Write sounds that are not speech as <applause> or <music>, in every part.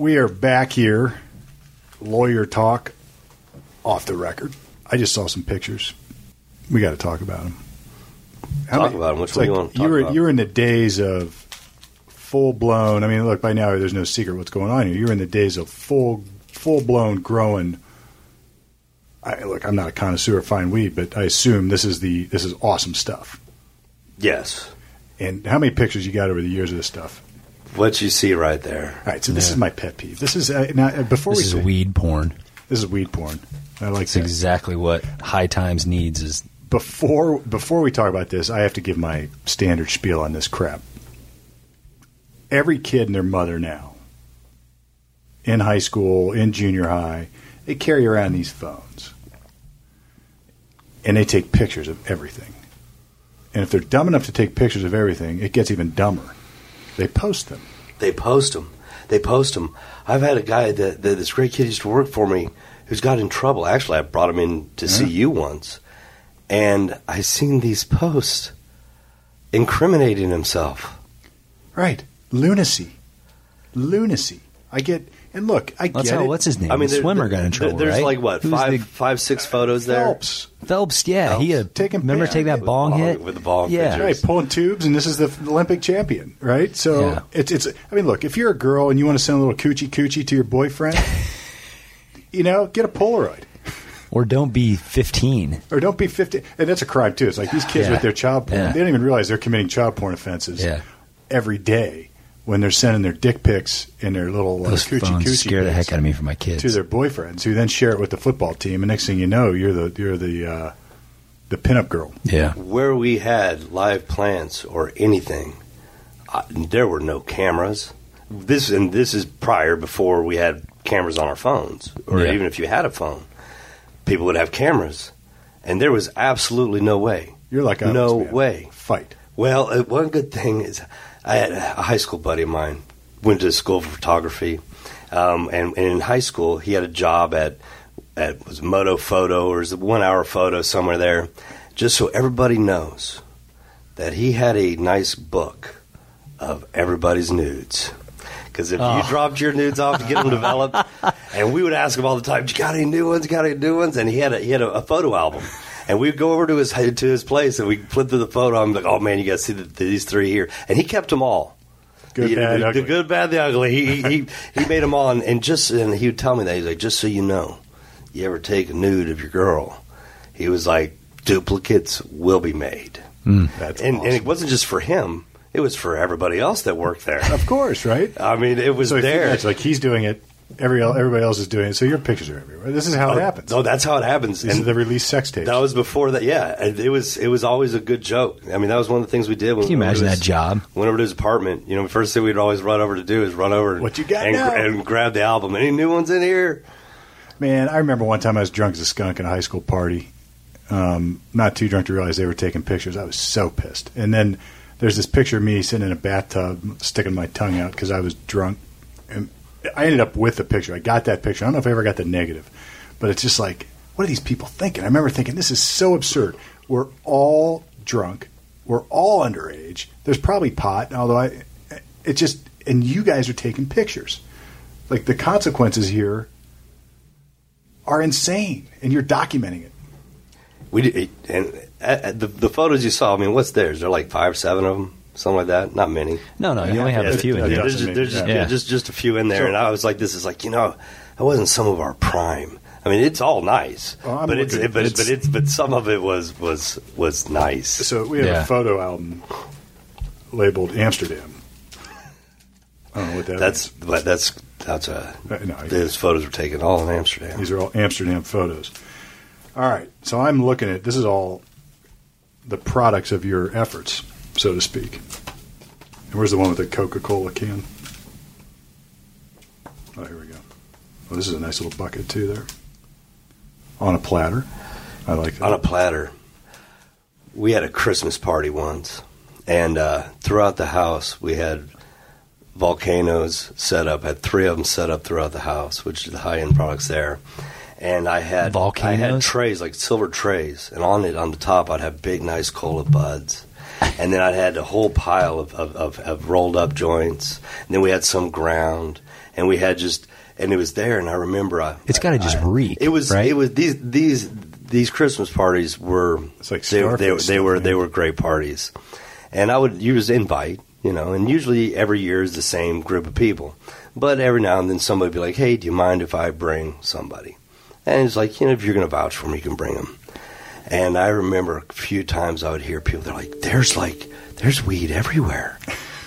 we are back here. Lawyer talk off the record. I just saw some pictures. We got to talk about them. Talk about 'em. Which one you wanna talk you were about? you were in the days of full blown. I mean, look by now there's no secret what's going on here. You're in the days of full full blown growing. I, look, I'm not a connoisseur of fine weed, but I assume this is the this is awesome stuff. Yes. And how many pictures you got over the years of this stuff? What you see right there. All right, so this is my pet peeve. This is uh, now, uh, before This we is say, weed porn. This is weed porn. I like It's that. exactly what High Times needs. Is before before we talk about this, I have to give my standard spiel on this crap. Every kid and their mother now, in high school, in junior high, they carry around these phones, and they take pictures of everything. And if they're dumb enough to take pictures of everything, it gets even dumber. They post them. They post them. They post them. I've had a guy that, that this great kid used to work for me who's got in trouble. Actually, I brought him in to see you once, and I seen these posts incriminating himself. Right, lunacy, lunacy. I get and look, I Let's get how it. what's his name? I mean, the there- swimmer there- got in trouble. There's right? like what Who's five, the- five, six photos there. Phelps. Phelps. Yeah, he had Taking remember pic- take that with bong bong- hit with the bong Yeah, picture. Right, pulling tubes, and this is the Olympic champion, right? So Yeah. it's it's. I mean, look, if you're a girl and you want to send a little coochie coochie to your boyfriend, <laughs> you know, get a Polaroid, or don't be fifteen. or don't be fifty. And that's a crime too. It's like these kids Yeah. with their child porn; Yeah. they don't even realize they're committing child porn offenses Yeah. every day when they're sending their dick pics in their little uh, Those coochie phones coochie scare the heck out of me for my kids. to their boyfriends, who then share it with the football team. And next thing you know, you're the you're the uh, the pinup girl. yeah, Where we had live plants or anything, uh, there were no cameras. This and this is prior before we had cameras on our phones, or Yeah. even if you had a phone, people would have cameras, and there was absolutely no way. You're like no man. way. Fight. Well, uh, one good thing is I had a high school buddy of mine went to school for photography, um, and, and in high school he had a job at at was Moto Photo or is it one hour photo somewhere there, just so everybody knows that he had a nice book of everybody's nudes. Because if Oh. you dropped your nudes off to get them developed, <laughs> and we would ask him all the time, "You got any new ones? Got any new ones?" And he had a he had a, a photo album, and we'd go over to his to his place and we'd flip through the photo. I'm like, "Oh man, you got to see the, these three here," and he kept them all. Good, The- bad, the, ugly. the good, bad, the ugly. He he he, <laughs> he made them all, and, and just and he would tell me that he's like, just so you know, you ever take a nude of your girl, he was like, duplicates will be made, hmm. That's and and it wasn't just for him; it was for everybody else that worked there. of course, right? I mean, it was So there. it's like he's doing it. Every everybody else is doing it. So your pictures are everywhere. This is how it happens. No, that's how it happens. These And are the release sex tapes. that was before that. Yeah, and it was it was always a good joke. I mean, that was one of the things we did. When Can you we went imagine over to that his- job? Went over to his apartment. You know, the first thing we'd always run over to do is run over. What you got and, now? and grab the album. Any new ones in here? Man, I remember one time I was drunk as a skunk at a high school party. Um, not too drunk to realize they were taking pictures. I was so pissed. And then there's this picture of me sitting in a bathtub, sticking my tongue out because I was drunk. And I ended up with the picture. I got that picture. I don't know if I ever got the negative, but it's just like, what are these people thinking? I remember thinking, this is so absurd. We're all drunk. We're all underage. There's probably pot, although I, it just, and you guys are taking pictures. Like the consequences here are insane, and you're documenting it. We did, and uh, uh, the the photos you saw. I mean, what's theirs? There are like five, seven of them, something like that. Not many. No, no, you only have Yeah, a few in there. There's, just, there's just, Yeah. yeah, just just a few in there, So- and I was like, "This is like you know, that wasn't some of our prime." I mean, it's all nice, I'm but it's, it, but it's- but it's but some of it was was was nice. So we have Yeah. a photo album labeled Amsterdam. I don't know what that That's is. but that's that's a Uh, no, I- those photos were taken all in Amsterdam. These are all Amsterdam photos. All right, so I'm looking at this is all the products of your efforts, so to speak. And where's the one with the Coca-Cola can? Oh, here we go. Oh, this is a nice little bucket too. There, on a platter. I like that. on a platter. We had a Christmas party once, and uh, throughout the house we had volcanoes set up. Had three of them set up throughout the house, which is the high end products there. And I had I had trays like silver trays, and on it on the top I'd have big nice cola buds. And then I had a whole pile of, of, of, of rolled up joints. And then we had some ground. And and we had just and it was there, and I remember I It's gotta just I- reek, It was right? it was these these these Christmas parties were It's like they, they, they were they were great parties, and I would use invite you know, and usually every year is the same group of people, but every now and then somebody would be like, hey, do you mind if I bring somebody? And it's like you know if you're going to vouch for me, you can bring them. And I remember a few times I would hear people, they're like, there's like, there's weed everywhere.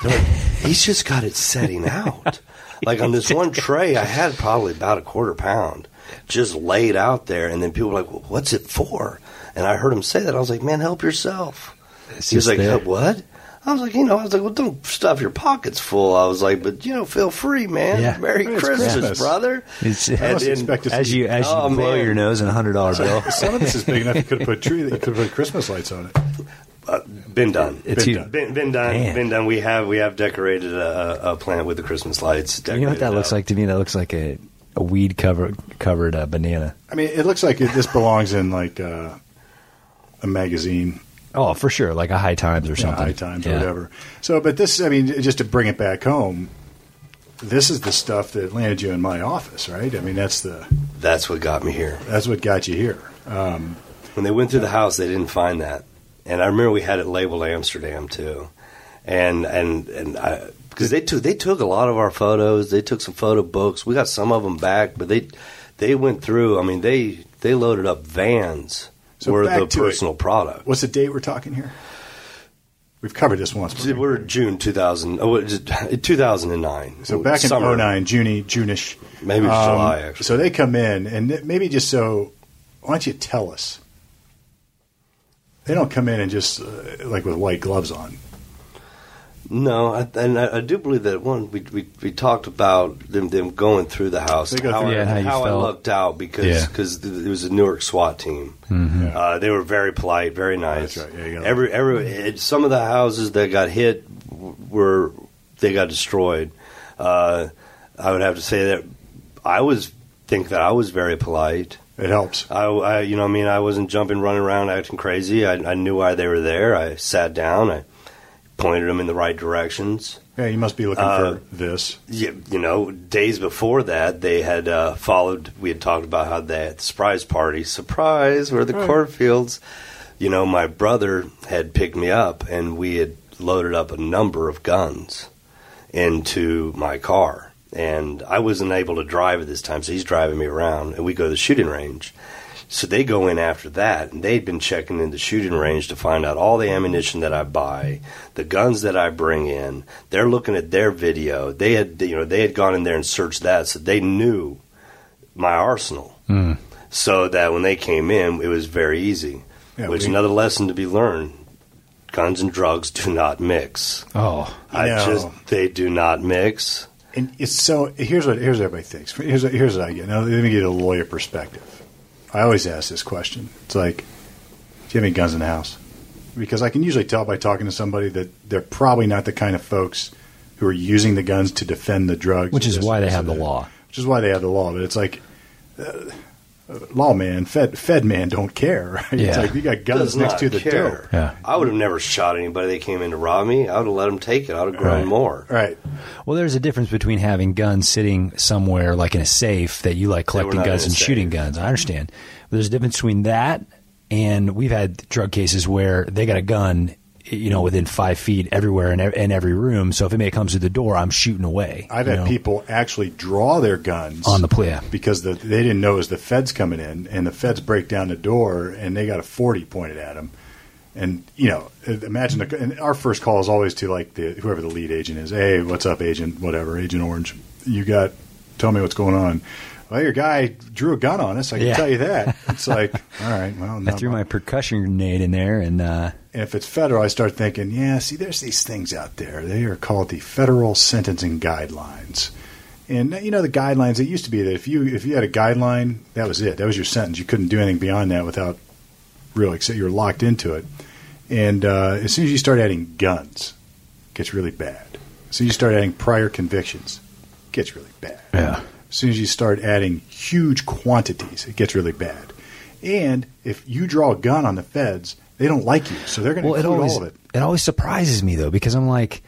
They're like, <laughs> he's just got it setting out. Like on this one tray, I had probably about a quarter pound just laid out there. And then people were like, well, what's it for? And I heard him say that. I was like, man, help yourself. It's he was like, there. "Uh, what? I was like, you know, I was like, well, don't stuff your pockets full. I was like, but you know, feel free, man. Yeah. Merry It's Christmas, Christmas. brother. It's, I And- and- expect as you as you Oh, blow man. your nose in a hundred dollar bill. <laughs> Some of this is big enough you could have put tree that you could have put Christmas lights on it. Uh, been done. It's Been done. Been, been done. Man. Been done. We have we have decorated a, a plant with the Christmas lights. You know what that decorated looks up. like to me? That looks like a, a weed cover, covered uh, banana. I mean, it looks like it, this belongs in like uh, a magazine, Oh, for sure, like a High Times or something. High Times, or whatever. So, but this, I mean, just to bring it back home, this is the stuff that landed you in my office, right? I mean, that's the That's what got me here. that's what got you here. Um, When they went through the house, they didn't find that, and I remember we had it labeled Amsterdam too, and and and I because they took they took a lot of our photos. They took some photo books. We got some of them back, but they they went through. I mean, they they loaded up vans So were back the to it. personal product. what's the date we're talking here? We've covered this once. but- We're June 2000, oh, what is it, <laughs> 2009. So back in Summer. 09, June, June-ish. Maybe Um, July, actually. So they come in, and maybe just so, why don't you tell us? They don't come in and just uh, like with white gloves on. No, I, and I, I do believe that one we, we we talked about them them going through the house. Go how through- I, Yeah, how how I felt. lucked out because Yeah. because it was a Newark SWAT team. Mm-hmm. Yeah. Uh, they were very polite, very nice. That's right. Yeah, every every it, some of the houses that got hit were they got destroyed. Uh, I would have to say that I was think that I was very polite. It helps. I, I, you know, I mean, I wasn't jumping, running around, acting crazy. I, I knew why they were there. I sat down. I pointed them in the right directions. Yeah, you must be looking Uh, for this. Yeah, you know, days before that, they had uh, followed. We had talked about how they had the surprise party. Surprise, we're the Right. cornfields. You know, my brother had picked me up, and we had loaded up a number of guns into my car. And I wasn't able to drive at this time, so he's driving me around, and we go to the shooting range. So they go in after that, and they'd been checking in the shooting range to find out all the ammunition that I buy, the guns that I bring in. They're looking at their video. They had, you know, they had gone in there and searched that, so they knew my arsenal. Mm. So that when they came in, it was very easy. Yeah, Which we- another lesson to be learned: guns and drugs do not mix. Oh, I No. just they do not mix. And it's so. Here's what here's what everybody thinks. Here's what, here's what I get. Now let me get a lawyer perspective. I always ask this question. It's like, do you have any guns in the house? Because I can usually tell by talking to somebody that they're probably not the kind of folks who are using the guns to defend the drugs. which is why they have the law. Which is why they have the law. But it's like, uh, lawman, Fed, Fed man don't care. Right? <laughs> It's Yeah. like you got guns Does next to the care. door. Yeah. I would have never shot anybody that came in to rob me. I would have let them take it. I would have grown Right. more. Right. Well, there's a difference between having guns sitting somewhere like in a safe that you like collecting guns in a and shooting guns. I understand. But there's a difference between that and we've had drug cases where they got a gun, you know, within five feet everywhere in, in every room. So if anybody comes to the door, I'm shooting away. I've had know, people actually draw their guns on the play. because the, they didn't know it was the feds coming in, and the feds break down the door, and they got a forty pointed at them. And you know, imagine the, and our first call is always to like the whoever the lead agent is. Hey, what's up, agent? Whatever, Agent Orange. You got? Tell me what's going on. Well, your guy drew a gun on us. I can Yeah. tell you that. It's like, <laughs> all right, well, I no, threw my percussion grenade in there, and uh, and if it's federal, I start thinking, yeah, see, there's these things out there. They are called the federal sentencing guidelines. And you know the guidelines. It used to be that if you if you had a guideline, that was it. That was your sentence. You couldn't do anything beyond that without really. Except you were locked into it. And uh, as soon as you start adding guns, it gets really bad. As soon as you start adding prior convictions, it gets really bad. Yeah. As soon as you start adding huge quantities, it gets really bad. And if you draw a gun on the feds, they don't like you, so they're going to well, it include always all of it. it always surprises me though because I'm like,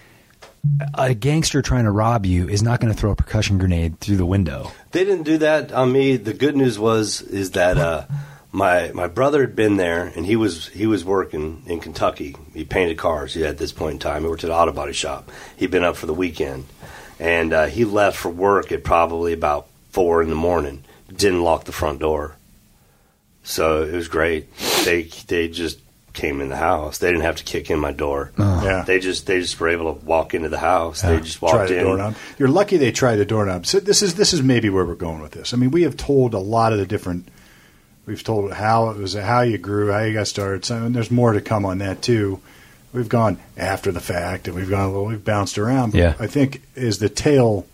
a gangster trying to rob you is not going to throw a percussion grenade through the window. They didn't do that on me. The good news was is that uh, my my brother had been there and he was he was working in Kentucky. He painted cars. He at this point in time he worked at an auto body shop. He'd been up for the weekend, and uh, he left for work at probably about four in the morning. Didn't lock the front door, so it was great. They they just came in the house. They didn't have to kick in my door. Yeah. They just they just were able to walk into the house. They just try walked the in. doorknob. You're lucky they tried the doorknob. So this is this is maybe where we're going with this. I mean, we have told a lot of the different. We've told how it was, how you grew, how you got started. So, and there's more to come on that too. We've gone after the fact, and we've gone well. We've bounced around. But Yeah. I think as the tale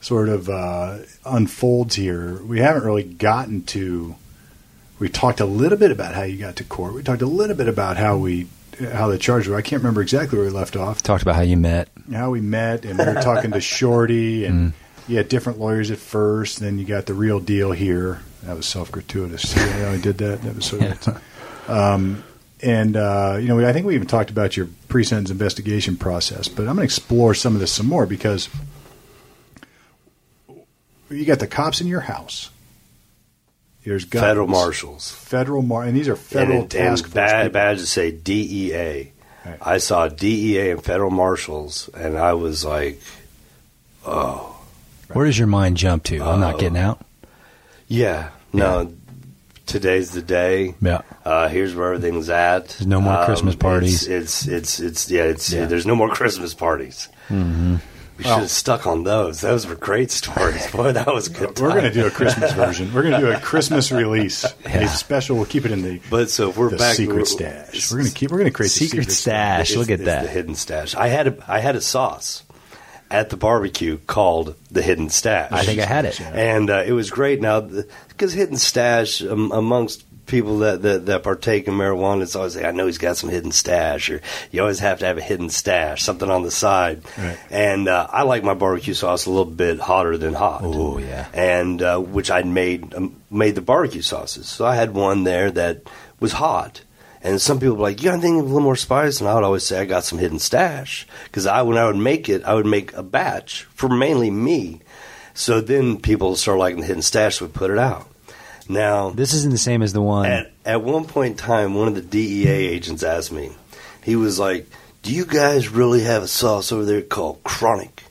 sort of uh, unfolds here, we haven't really gotten to. We talked a little bit about how you got to court. We talked a little bit about how we how the charges were. I can't remember exactly where we left off Talked about how you met. how we met, and we were talking to Shorty, <laughs> and you had different lawyers at first. Then you got the real deal here. That was self gratuitous. <laughs> I did that? That was sort of. Um, and uh, you know, I think we even talked about your pre-sentence investigation process. But I'm going to explore some of this some more because you got the cops in your house. There's guns, Federal marshals. federal mar, and these are federal and, task and force bad, people. badges say DEA. Right. I saw DEA and federal marshals, and I was like, "Oh, Where does your mind jump to? I'm not Oh. getting out. yeah, no, today's the day. Yeah. Uh, here's where everything's at. There's no more Christmas parties. It's it's it's, it's yeah, it's Yeah. there's no more Christmas parties. Mm-hmm. We should have stuck on those. Those were great stories. Boy, that was good. We're going to do a Christmas <laughs> version. We're going to do a Christmas release, a special. We'll keep it in the But so if we're back, secret we're- stash. We're going to keep. We're going to create the Secret stash. Look at it's that. The hidden stash. I had a I had a sauce at the barbecue called the hidden stash. I think I had it. and uh, it was great. Now, because hidden stash um, amongst people that, that that partake in marijuana, it's always like, I know he's got some hidden stash, or you always have to have a hidden stash, something on the side. Right. And uh, I like my barbecue sauce a little bit hotter than hot. Oh, yeah. And uh, which I'd made um, made the barbecue sauces. So I had one there that was hot. And some people were like, "You got anything with a little more spice?" And I would always say, "I got some hidden stash," because I, when I would make it, I would make a batch for mainly me. So then people started liking the hidden stash, we put it out. Now, This isn't the same as the one. at at one point in time, one of the DEA agents asked me, he was like, "Do you guys really have a sauce over there called Chronic?"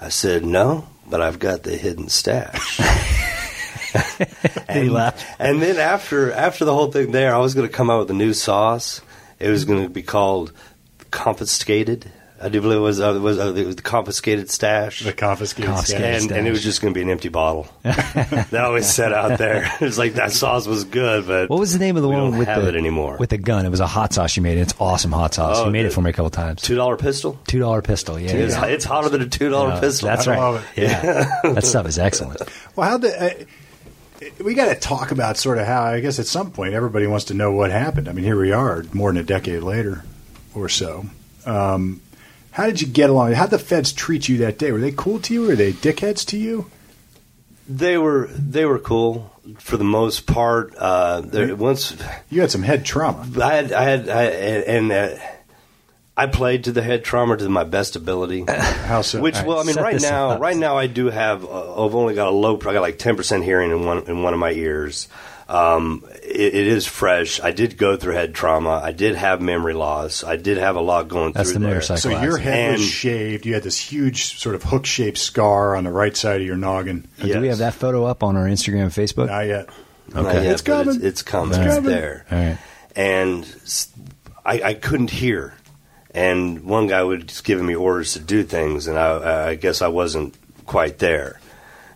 I said, "No, but I've got the hidden stash." <laughs> <laughs> and, laughed. and then after after the whole thing there, I was going to come out with a new sauce. It was going to be called confiscated. I do believe it was uh, it was, uh, it was the confiscated stash. the confiscated, Confiscated. stash. and, and it was just going to be an empty bottle. <laughs> that always sat out there. <laughs> It was like that sauce was good, but what was the name of the one with have the it anymore. with the gun? It was a hot sauce you made. It's awesome hot sauce. Oh, you made it for me a couple times. two dollar pistol. Two dollar pistol. Yeah, It's, yeah. it's hotter than a two dollar Yeah, pistol. That's I right. love it. Yeah, that stuff is excellent. Well, how the uh, we got to talk about sort of how I guess at some point everybody wants to know what happened. I mean, here we are, more than a decade later, or so. Um, how did you get along? How would the feds treat you that day? Were they cool to you? Were they dickheads to you? They were they were cool for the most part. Uh, there, once You had some head trauma. I had I had I, and uh, I played to the head trauma to my best ability. <laughs> How so? Which, All right, well, I mean, set right now, up. right now, I do have. Uh, I've only got a low. I got like ten percent hearing in one in one of my ears. Um, it, it is fresh. I did go through head trauma. I did have memory loss. I did have a lot going That's through the there. motorcycle. so your head was shaved. You had this huge sort of hook shaped scar on the right side of your noggin. Do we have that photo up on our Instagram and Facebook? Not yet. Not Okay. yet, It's coming. It's, it's coming. It's It's coming. there. All right. and I couldn't hear. And one guy was just giving me orders to do things, and I, I guess I wasn't quite there.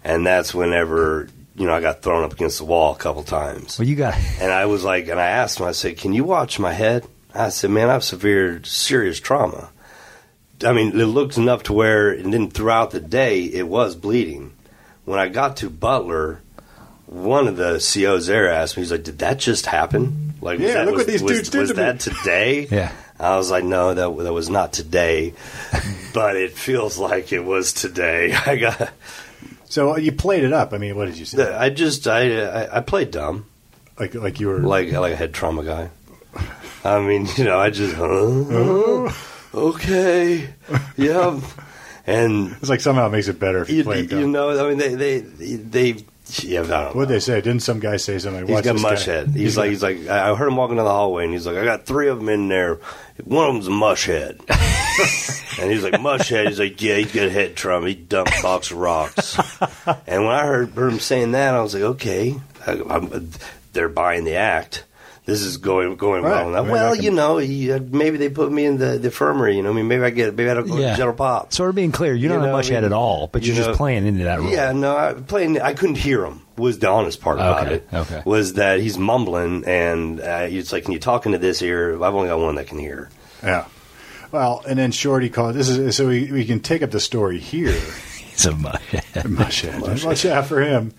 And that's whenever you know I got thrown up against the wall a couple times. Well, you got <laughs> And I was like, and I asked him, I said, "Can you watch my head?" I said, "Man, I have severe, serious trauma." I mean, it looked enough to where, and then throughout the day, it was bleeding. When I got to Butler, one of the COs there asked me, he's like, "Did that just happen? Like, was Yeah, that, look was, what these was, dudes did was to me." that today?" <laughs> Yeah. I was like, "No, that that was not today, but it feels like it was today." <laughs> I got, So uh, you played it up. I mean, what did you say? I just, I, I, I played dumb. Like, like you were like like a head trauma guy. I mean, you know, I just huh? okay, yeah. <laughs> And It's like somehow it makes it better if you, you, play it you know, I mean, they they they. Yeah, I don't What'd they say? Didn't some guy say something? He's got this guy. head. He's like, he's like, I heard him walking down the hallway, and he's like, I got three of them in there. One of them's a mush head, <laughs> and he's like, mush head. He's like, yeah, he's got a head trauma. He dumped a box of rocks. and when I heard, heard him saying that, I was like, okay, I, I'm, they're buying the act. This is going going Right. well. Well, can- you know, he, uh, maybe they put me in the, the infirmary. You know, I mean, maybe I get maybe I don't go Yeah. to General Pop. So we're being clear. You a know, much I mean, head at all, but you you're know, just playing into that role. Yeah, no, I playing. I couldn't hear him. Was the honest part about Okay, it. okay. Was that he's mumbling and uh, it's like, can you talk into this ear? I've only got one that can hear. Yeah. Well, and then Shorty called. This is so we, we can take up the story here. <laughs> He's a much head. mush head. Mush head for him.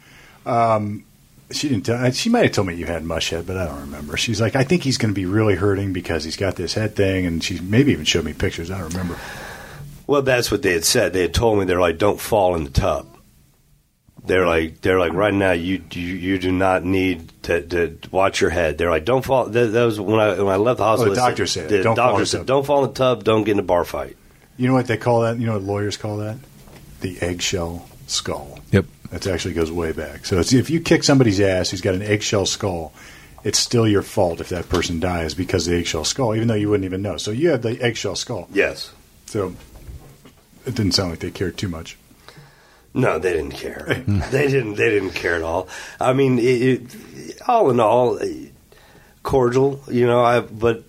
Um, she didn't tell. Uh, she might have told me you had mush head, but I don't remember. She's like, I think he's going to be really hurting because he's got this head thing, and she maybe even showed me pictures. I don't remember. Well, that's what they had said. They had told me they're like, don't fall in the tub. They're like, they're like, right now you you, you do not need to, to watch your head. They're like, don't fall. That, that was when I when I left the hospital. Oh, the they said- doctor said, the "Don't doctor the said, don't fall in the tub. Don't get in a bar fight. You know what they call that? You know what lawyers call that? The eggshell skull. Yep. That actually goes way back. So it's, if you kick somebody's ass who's got an eggshell skull, it's still your fault if that person dies because of the eggshell skull, even though you wouldn't even know. So you have the eggshell skull. Yes. So it didn't sound like they cared too much. No, they didn't care. <laughs> they didn't. They didn't care at all. I mean, it, it, all in all, eh, cordial. You know, I but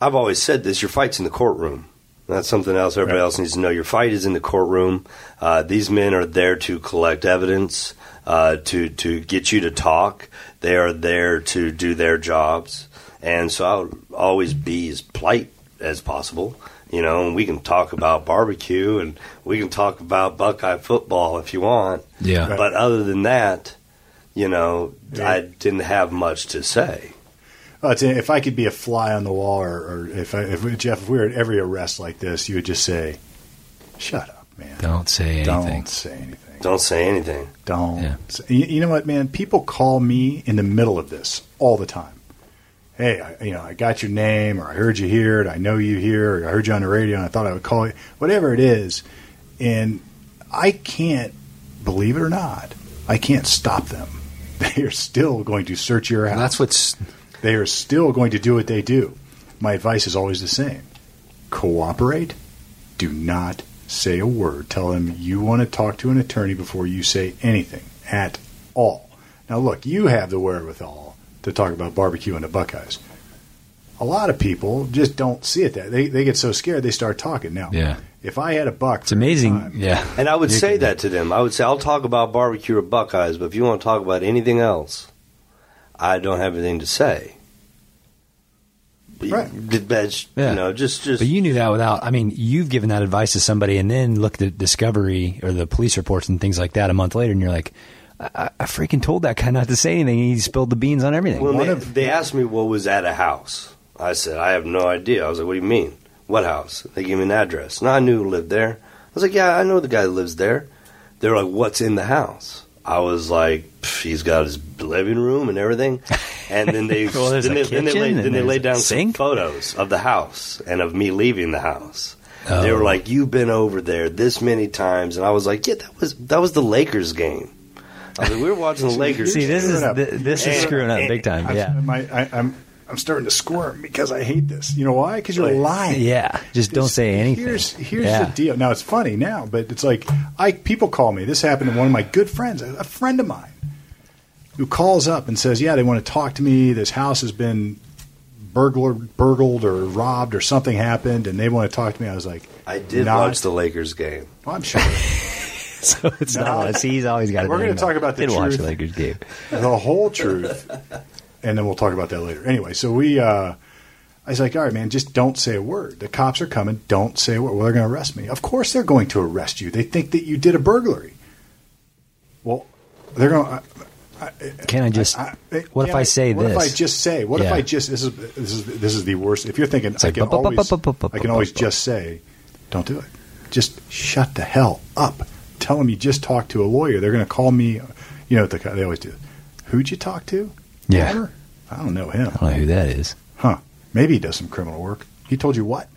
I've always said this: your fight's in the courtroom. That's something else everybody Right. else needs to know. Your fight is in the courtroom. Uh, these men are there to collect evidence, uh, to to get you to talk. They are there to do their jobs, and so I'll always be as polite as possible. You know, and we can talk about barbecue and we can talk about Buckeye football if you want. Yeah. Right. But other than that, you know, Yeah. I didn't have much to say. Well, it's, if I could be a fly on the wall, or, or if, I, if Jeff, if we were at every arrest like this, you would just say, "Shut up, man! Don't say anything. Don't say anything. Don't say anything. Don't." Yeah. say- You, you know what, man? People call me in the middle of this all the time. Hey, I, you know, I got your name, or I heard you here, and I know you here, or I heard you on the radio, and I thought I would call you. Whatever it is, and I can't believe it or not, I can't stop them. <laughs> They are still going to search your house. And that's what's they are still going to do what they do. My advice is always the same cooperate. Do not say a word. Tell them you want to talk to an attorney before you say anything at all. Now, look, you have the wherewithal to talk about barbecue and the Buckeyes. A lot of people just don't see it that they they get so scared they start talking. Now, Yeah. if I had a buck, it's amazing. Yeah. And I would say can- that to them. I would say, I'll talk about barbecue or Buckeyes, but if you want to talk about anything else, I don't have anything to say. Right. That's, Yeah. You know, just, just. But you knew that without. I mean, you've given that advice to somebody, and then looked at Discovery or the police reports and things like that a month later, and you're like, I, I- I freaking told that guy not to say anything. and He spilled the beans on everything. Well, One they, of- they asked me what was at a house. I said, I have no idea. I was like, what do you mean? What house? They gave me an address. No, I knew who lived there. I was like, yeah, I know the guy that lives there. They're like, what's in the house? I was like, he's got his living room and everything. And then they, <laughs> Well, then, a they then they laid, then they laid a down some photos of the house and of me leaving the house. They Oh. were like, you've been over there this many times. And I was like, yeah, that was, that was the Lakers game. I was like, we were watching the Lakers. See, this is Screwing up. th- this is screwing up and- big time. I'm, Yeah. my, I, I'm I'm starting to squirm because I hate this. You know why? Because you're Right. lying. Yeah. Just don't say anything. Here's here's Yeah. the deal. Now it's funny now, but it's like I people call me. This happened to one of my good friends, a, a friend of mine, who calls up and says, "Yeah, they want to talk to me. This house has been burglar burgled or robbed or something happened, and they want to talk to me." I was like, I did not, watch the Lakers game. Well, I'm sure <laughs> So it's No. not us. He's always got. We're gonna talk about the Didn't watch the Lakers game. the whole truth, <laughs> and then we'll talk about that later. Anyway, so we. uh I was like, all right, man, just don't say a word. The cops are coming. Don't say a word. Well, they're going to arrest me. Of course, they're going to arrest you. They think that you did a burglary. Well, they're going. to... Can I just? I, what if can I say what this? What if I just say? What if I just? This is this is this is the worst. If you're thinking, I can always, I can always just say, don't do it. Just shut the hell up. Tell them you just talked to a lawyer. They're going to call me. You know what they always do. Who'd you talk to? Yeah. Palmer? I don't know him. I don't know who that is. Huh? Maybe he does some criminal work. He told you what?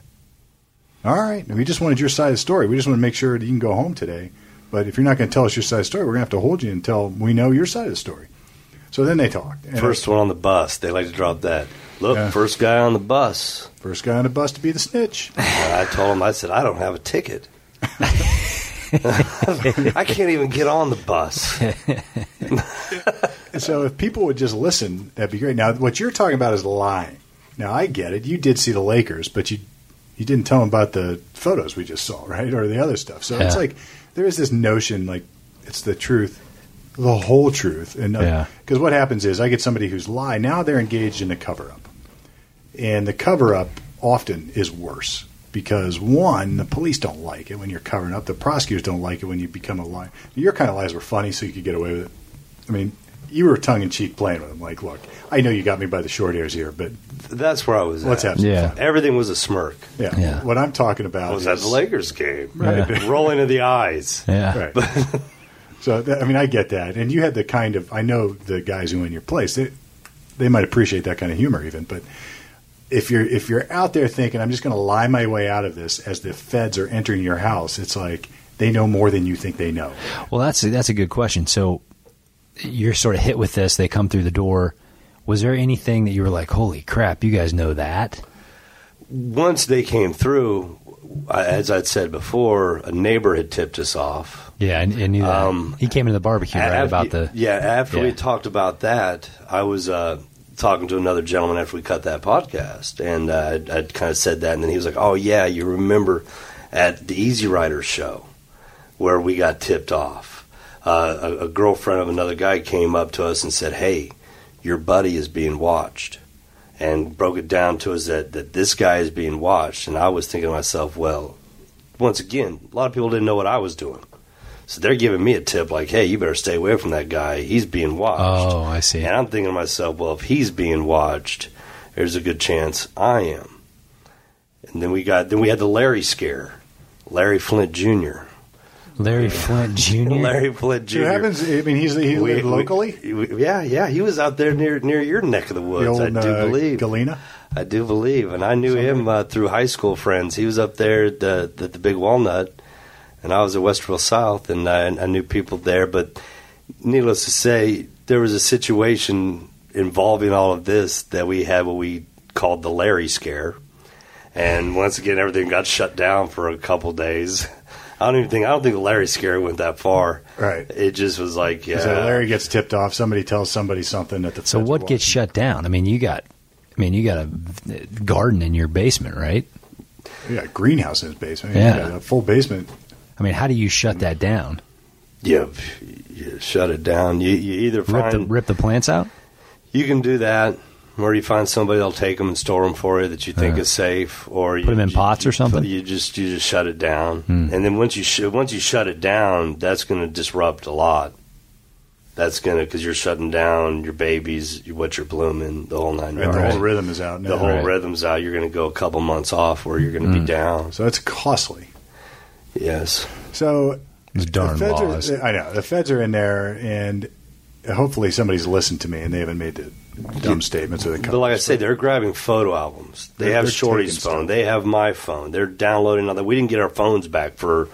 All right. We just wanted your side of the story. We just want to make sure that you can go home today. But if you're not going to tell us your side of the story, we're going to have to hold you until we know your side of the story. So then they talked. And First one on the bus. They like to drop that. Look, Yeah. first guy on the bus. first guy on the bus to be the snitch. <laughs> I told him, I said, I don't have a ticket. <laughs> <laughs> I can't even get on the bus. <laughs> so if people would just listen, that'd be great. Now, what you're talking about is lying. Now, I get it. You did see the Lakers, but you you didn't tell them about the photos we just saw, right, or the other stuff. So it's like there is this notion like it's the truth, the whole truth, and uh, Yeah. because what happens is I get somebody who's lied. Now they're engaged in a cover up, and the cover up often is worse. Because one, the police don't like it when you're covering up. The prosecutors don't like it when you become a liar. Your kind of lies were funny, so you could get away with it. I mean, you were tongue in cheek playing with them. Like, look, I know you got me by the short hairs here, but That's where I was let's at. have some Yeah. fun. Everything was a smirk. Yeah. Yeah. What I'm talking I about was is at the Lakers game. Right. <laughs> Rolling of the eyes. Yeah. Right. so that, I mean, I get that, and you had the kind of I know the guys who in your place they they might appreciate that kind of humor even, but if you're if you're out there thinking I'm just going to lie my way out of this as the feds are entering your house, it's like they know more than you think they know. Well, that's a, that's a good question. So you're sort of hit with this. They come through the door. Was there anything that you were like, "Holy crap, you guys know that"? Once they came through, as I'd said before, a neighbor had tipped us off. Yeah, I, I knew that. Um, he came into the barbecue right Af- about the. yeah. After we talked about that, I was uh, talking to another gentleman after we cut that podcast, and uh, I'd, I'd kind of said that, and then he was like, "Oh yeah, you remember at the Easy Rider show where we got tipped off? Uh, a, a girlfriend of another guy came up to us and said, "Hey, your buddy is being watched." And broke it down to us that, that this guy is being watched. And I was thinking to myself, well, once again, a lot of people didn't know what I was doing. So they're giving me a tip like, hey, you better stay away from that guy. He's being watched. Oh, I see. And I'm thinking to myself, well, if he's being watched, there's a good chance I am. And then we got then we had the Larry scare. Larry Flint Jr. <laughs> Larry Flint Jr. Larry Flint Jr. So it happens. I mean, he's he We- lived locally. we- yeah, yeah, he was out there near near your neck of the woods. the old I do uh, believe. Galena. I do believe, and I knew him uh, through high school friends. He was up there at the, the, the Big Walnut, and I was at Westerville South, and I, I knew people there. But needless to say, there was a situation involving all of this that we had what we called the Larry scare, and once again, everything got shut down for a couple days. I don't even think I don't think the Larry scare went that far. Right. It just was like, yeah, So Larry gets tipped off. Somebody tells somebody something at the So what gets shut down? I mean, you got, I mean, you got a garden in your basement, right? Yeah, greenhouse in his basement. Yeah. A full basement. I mean, how do you shut that down? yeah, you shut it down. You, you either Rip find the rip the plants out? You can do that, or you find somebody that'll take them and store them for you that you think Yeah. is safe, or you, them in you- pots or something? You just you just shut it down, Hmm. and then once you sh- once you shut it down, that's going to disrupt a lot. That's gonna because you're shutting down your babies, what you're blooming, the whole nine Right, yards. The whole rhythm is out now. The whole Right. rhythm's out. You're going to go a couple months off, where you're going to Hmm. be down. So it's costly. Yes, So Those darn the feds laws. Are, I know the feds are in there, and hopefully somebody's listened to me and they haven't made the dumb statements or the. But like I comments. say, they're grabbing photo albums. They They're- have they're Shorty's phone. stuff. They have my phone. They're downloading all that. We didn't get our phones back for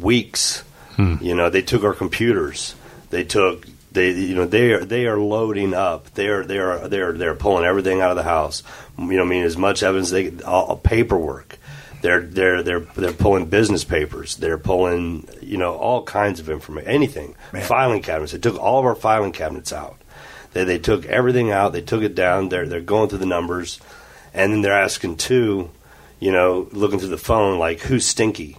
weeks. Hmm. You know, they took our computers. They took they you know they are they are loading up. They are they are they are they're pulling everything out of the house. You know, I mean, as much evidence they all, paperwork. They're they're they're they're pulling business papers. They're pulling you know all kinds of information, anything. Man. Filing cabinets. They took all of our filing cabinets out. They they took everything out. They took it down. They're they're going through the numbers, and then they're asking too, you know, looking through the phone like who's stinky,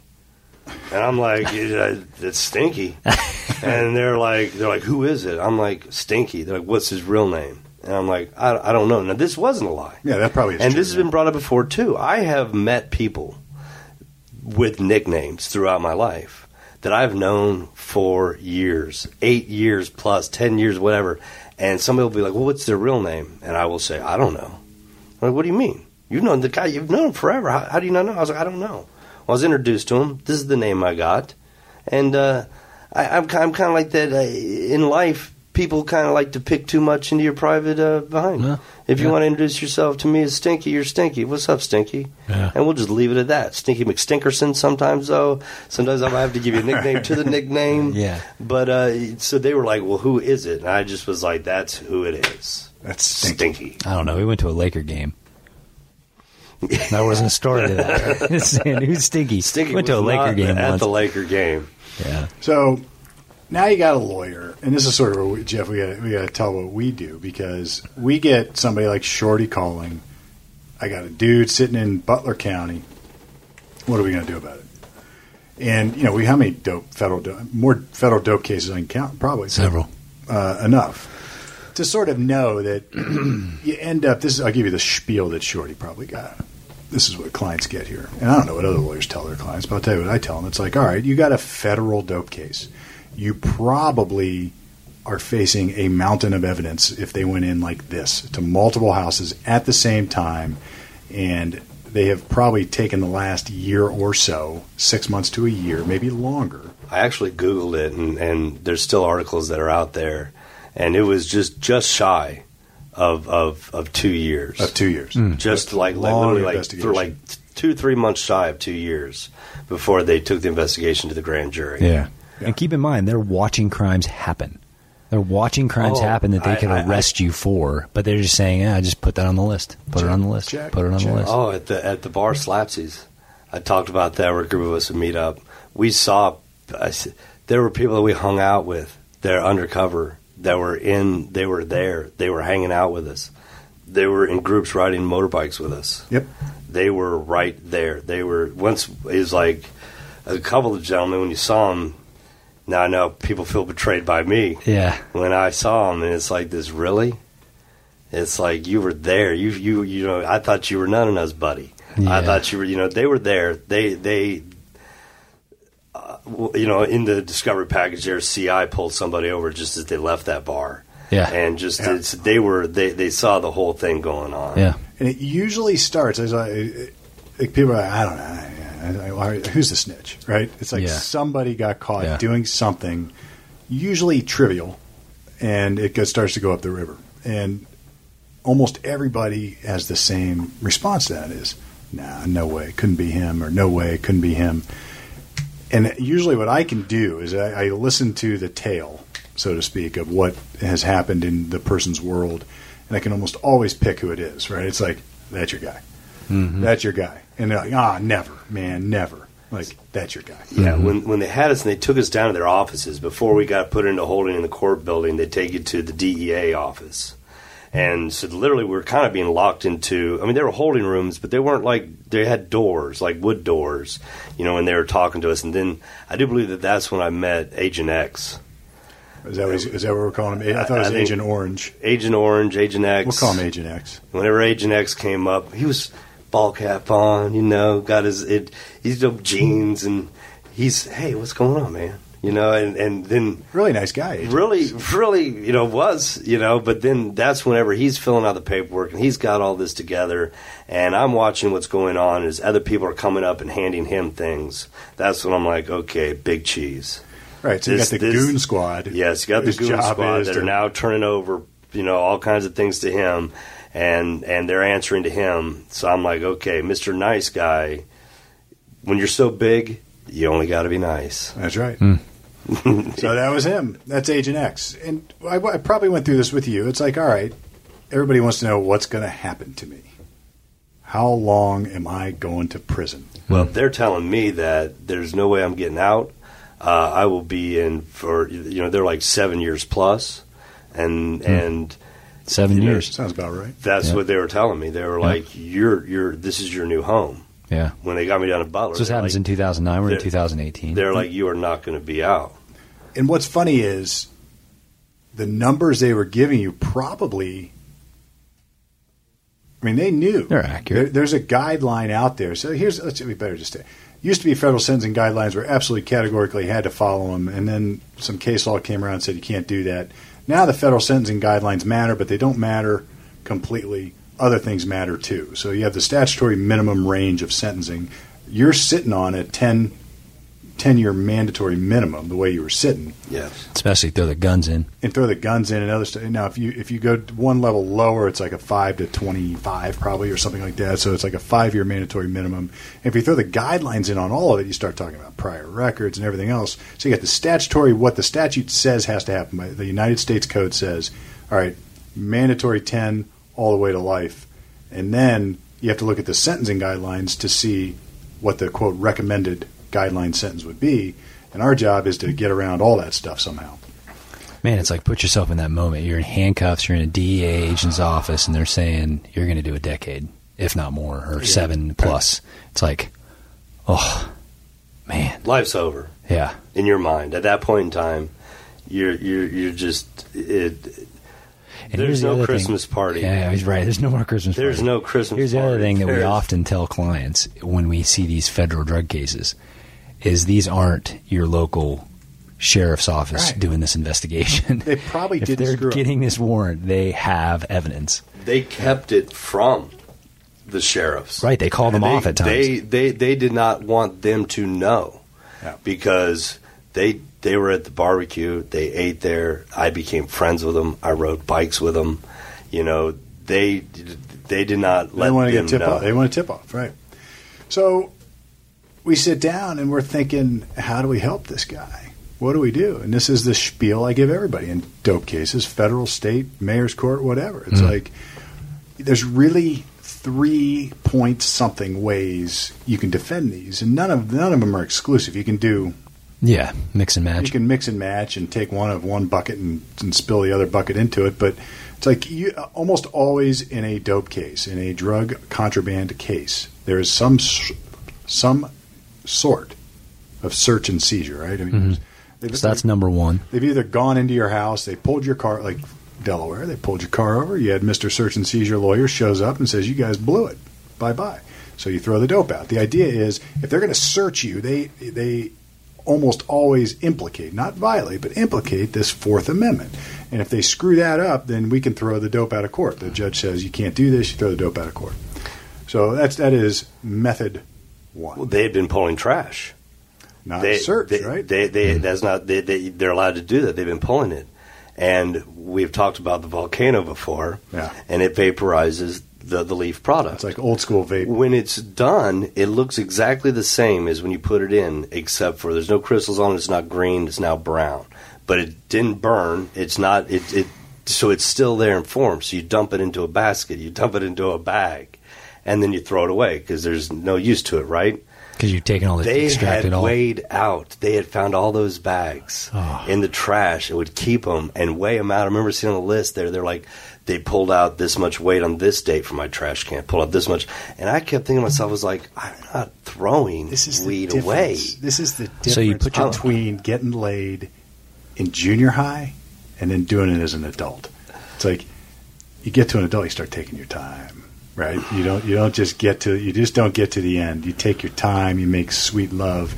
and I'm like it's stinky, <laughs> and they're like they're like who is it? I'm like stinky. They're like what's his real name? And I'm like I, I don't know. Now this wasn't a lie. yeah, that probably is And true, this has yeah. been brought up before too. I have met people with nicknames throughout my life that I've known for years, eight years plus, ten years, whatever. And somebody will be like, "Well, what's their real name?" And I will say, "I don't know." I'm like, what do you mean? You've known the guy. You've known him forever. How, how do you not know? I was like, I don't know. Well, I was introduced to him. This is the name I got, and uh, I, I'm, I'm kind of like that uh, in life. People kind of like to pick too much into your private uh, behind. Yeah. If you Yeah. want to introduce yourself to me as Stinky, you're Stinky. What's up, Stinky? Yeah. And we'll just leave it at that. Stinky McStinkerson. Sometimes though, sometimes I might have to give you a nickname to the <laughs> nickname. Yeah. But uh, so they were like, "Well, who is it?" And I just was like, "That's who it is." That's stinky. Stinky. I don't know. We went to a Laker game. <laughs> That wasn't a story to that. Right? Saying, Who's Stinky? Stinky went to a Laker game at once. the Laker game. yeah. So now you got a lawyer, and this is sort of we, Jeff. We got we got to tell what we do because we get somebody like Shorty calling. I got a dude sitting in Butler County. What are we going to do about it? And you know, we how many dope federal dope, more federal dope cases I can count? Probably Several. uh, enough to sort of know that <clears throat> you end up. This is I'll give you the spiel that Shorty probably got. This is what clients get here, and I don't know what other lawyers tell their clients, but I'll tell you what I tell them. It's like, all right, you got a federal dope case. You probably are facing a mountain of evidence if they went in like this to multiple houses at the same time, and they have probably taken the last year or so, six months to a year, maybe longer. I actually Googled it, and, and there's still articles that are out there, and it was just just shy of of, of two years. Of two years, hmm. just like, like Long literally like investigation. for like two three months shy of two years before they took the investigation to the grand jury. Yeah. Yeah. And keep in mind, they're watching crimes happen. They're watching crimes Oh, happen that they I- could I- arrest you for, but they're just saying, "Yeah, just put that on the list. Put it on the list. check, put it on check. the list." Oh, at the at the bar Slapsies, I talked about that. Where a group of us would meet up. We saw I s there were people that we hung out with. They're undercover. That were in. They were there. They were hanging out with us. They were in groups riding motorbikes with us. Yep. They were right there. They were once. It was like a couple of gentlemen when you saw them. Now I know people feel betrayed by me Yeah. when I saw him, and it's like this. Really, it's like you were there. You you you know. I thought you were none of us, buddy. Yeah. I thought you were. You know, they were there. They they. Uh, you know, in the discovery package, there, CI pulled somebody over just as they left that bar, Yeah. and just Yeah. it's, they were they they saw the whole thing going on. Yeah. And it usually starts as I, like people are like, I don't know, Who's the snitch, right? It's like Yeah. somebody got caught Yeah. doing something, usually trivial, and it goes, starts to go up the river. And almost everybody has the same response to that is, nah, no way, couldn't be him, or no way, couldn't be him. And usually, what I can do is I, I listen to the tale, so to speak, of what has happened in the person's world, and I can almost always pick who it is. Right? It's like that's your guy, that's your guy, and they're like, ah, never, man, never. Like that's your guy. Yeah, when when they had us and they took us down to their offices before we got put into holding in the court building, they take you to the DEA office, and so literally we were kind of being locked into. I mean, they were holding rooms, but they weren't like they had doors, like wood doors, you know. And they were talking to us, and then I do believe that that's when I met Agent X, Is that what, is that what we're calling him? I thought it was I Agent Orange. Agent Orange, Agent X. We'll call him Agent X. Whenever Agent X came up, he was ball cap on, you know, got his it, he's dope jeans, and he's hey, what's going on, man? You know, and and then Really nice guy. Really, really, you know, was, you know, but then that's whenever he's filling out the paperwork and he's got all this together, and I'm watching what's going on as other people are coming up and handing him things. That's when I'm like, okay, big cheese. Right. So you got the this- Goon Squad. Yes, you got the goon squad that to- are now turning over, you know, all kinds of things to him, and and they're answering to him. So I'm like, okay, Mister Nice Guy, when you're so big, you only got to be nice. That's right. <laughs> so that was him. That's Agent X. And I, I probably went through this with you. It's like, all right, everybody wants to know what's going to happen to me. How long am I going to prison? Well, they're telling me that there's no way I'm getting out. Uh, I will be in for you know they're like seven years plus, and and Seven You know, years. Sounds about right. that's Yeah. what they were telling me. They were Yeah. like, you're you're this is your new home. Yeah. When they got me down to Butler, So this they're happens like, in 2009. We're in 2018. They're like, you are not going to be out. And what's funny is the numbers they were giving you probably. I mean, they knew They're accurate. There- there's a guideline out there. So here's let's we better just say. Used to be federal sentencing guidelines where absolutely categorically had to follow them, and then some case law came around and said you can't do that. Now the federal sentencing guidelines matter, but they don't matter completely. Other things matter too. So you have the statutory minimum range of sentencing. You're sitting on at 10 ten year mandatory minimum the way you were sitting, Yes. Especially throw the guns in. and throw the guns in and other stuff. Now, if you if you go one level lower, it's like a five to twenty five probably or something like that. So it's like a five year mandatory minimum. If you throw the guidelines in on all of it, you start talking about prior records and everything else. So you got the statutory what the statute says has to happen. The United States Code says, all right, mandatory ten all the way to life, and then you have to look at the sentencing guidelines to see what the quote recommended guideline sentence would be. And our job is to get around all that stuff somehow. Man, it's like put yourself in that moment. You're in handcuffs. You're in a DEA agent's office, and they're saying you're going to do a decade, if not more, or seven plus. It's like, oh, man, Life's over yeah. in your mind. At that point in time, you're you're you're just it. And There's here's the no Christmas thing. party. Yeah, he's right. There's no more Christmas. There's party. no Christmas Here's the other party. thing that we often tell clients when we see these federal drug cases is these aren't your local sheriff's office Right. doing this investigation. They probably <laughs> if didn't they're screw up. getting this warrant, they have evidence. They kept it from the sheriffs. Right? They call them they, off at times. They, they they did not want them to know Yeah. because they they were at the barbecue. They ate there. I became friends with them. I rode bikes with them. You know, they they did not They let want to them get tip know. off. They want to tip off, right? So we sit down and we're thinking, how do we help this guy? What do we do? And this is the spiel I give everybody in dope cases, federal, state, mayor's court, whatever. It's hmm. like there's really three point something ways you can defend these, and none of none of them are exclusive. You can do Yeah, mix and match. you can mix and match and take one of one bucket and, and spill the other bucket into it, but it's like you almost always in a dope case, in a drug contraband case, there is some some sort of search and seizure, right? I mean, mm-hmm. they've, so that's number one. they've either gone into your house, they pulled your car, like Delaware, they pulled your car over. You had Mister Search and Seizure lawyer shows up and says, "You guys blew it, bye bye." So you throw the dope out. The idea is, if they're going to search you, they they almost always implicate, not violate, but implicate this Fourth Amendment. And if they screw that up, then we can throw the dope out of court. The judge says you can't do this, you throw the dope out of court. So that's that is method one, Well, they had been pulling trash. not they, search, they, right? They, they, That's not. They, they, they're allowed to do that. They've been pulling it, and we've talked about the volcano before. Yeah. and it vaporizes the the leaf product. it's like old school vape. when it's done, it looks exactly the same as when you put it in, except for there's no crystals on it. It's not green. It's now brown, but it didn't burn. It's not. It. it so it's still there in form. So you dump it into a basket. You dump it into a bag, and then you throw it away because there's no use to it, right? Because you've taken all the they extracted had all. weighed out. They had found all those bags Oh. in the trash. It would keep them and weigh them out. I remember seeing on the list there. They're like, they pulled out this much weight on this date from my trash can. Pulled out this much, and I kept thinking to myself, I was like, I'm not throwing This is weed the away. This is the difference So you put your- between getting laid in junior high and then doing it as an adult. It's like you get to an adult, you start taking your time, right? You don't you don't just get to you just don't get to the end. You take your time, you make sweet love.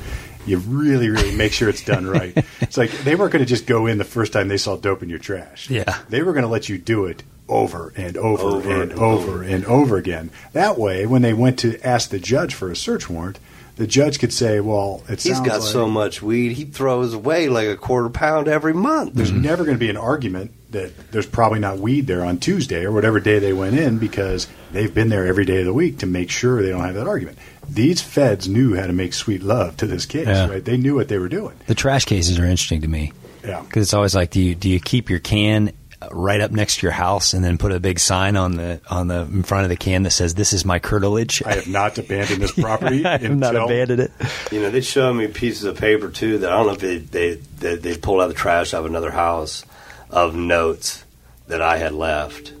You really, really make sure it's done right. <laughs> it's like they weren't going to just go in the first time they saw dope in your trash. Yeah. they were going to let you do it over and over, Over and and over over. and over again. That way, when they went to ask the judge for a search warrant, the judge could say, "Well, it He's sounds got like so much weed, he throws away like a quarter pound every month. there's mm-hmm. never going to be an argument that there's probably not weed there on Tuesday or whatever day they went in because they've been there every day of the week to make sure they don't have that argument. These feds knew how to make sweet love to this case, Yeah. right? They knew what they were doing. The trash cases are interesting to me Yeah. because it's always like, do you do you keep your can right up next to your house and then put a big sign on the on the in front of the can that says "This is my curtilage"? I have not abandoned this <laughs> property. I have not abandoned it. You know, they showed me pieces of paper too that I don't know if they they they, they pulled out of the trash out of another house of notes that I had left.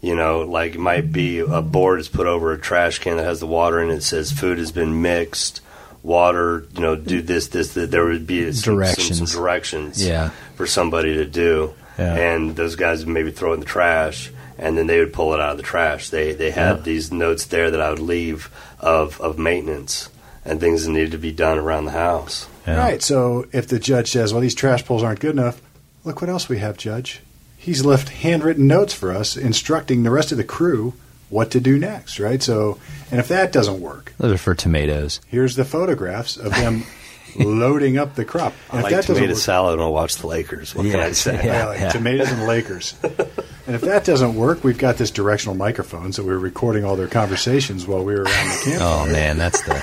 You know, like it might be a board is put over a trash can that has the water in it. It says food has been mixed, water. You know, do this, this. that. There would be some, Directions. some, some directions Yeah. for somebody to do, Yeah. and those guys would maybe throw it in the trash, and then they would pull it out of the trash. They they had Yeah. these notes there that I would leave of of maintenance and things that needed to be done around the house. Yeah. Right. So if the judge says, "Well, these trash pulls aren't good enough," look what else we have, Judge. He's left handwritten notes for us instructing the rest of the crew what to do next. Right. So, and if that doesn't work, Those are for tomatoes. here's the photographs of them <laughs> loading up the crop. I And like if that doesn't tomato work- salad and I'll watch the Lakers. What can Yeah, I say? yeah. <laughs> Yeah, like tomatoes and Lakers. and if that doesn't work, we've got this directional microphone, so we're recording all their conversations while we were around the camp. Oh man, that's the.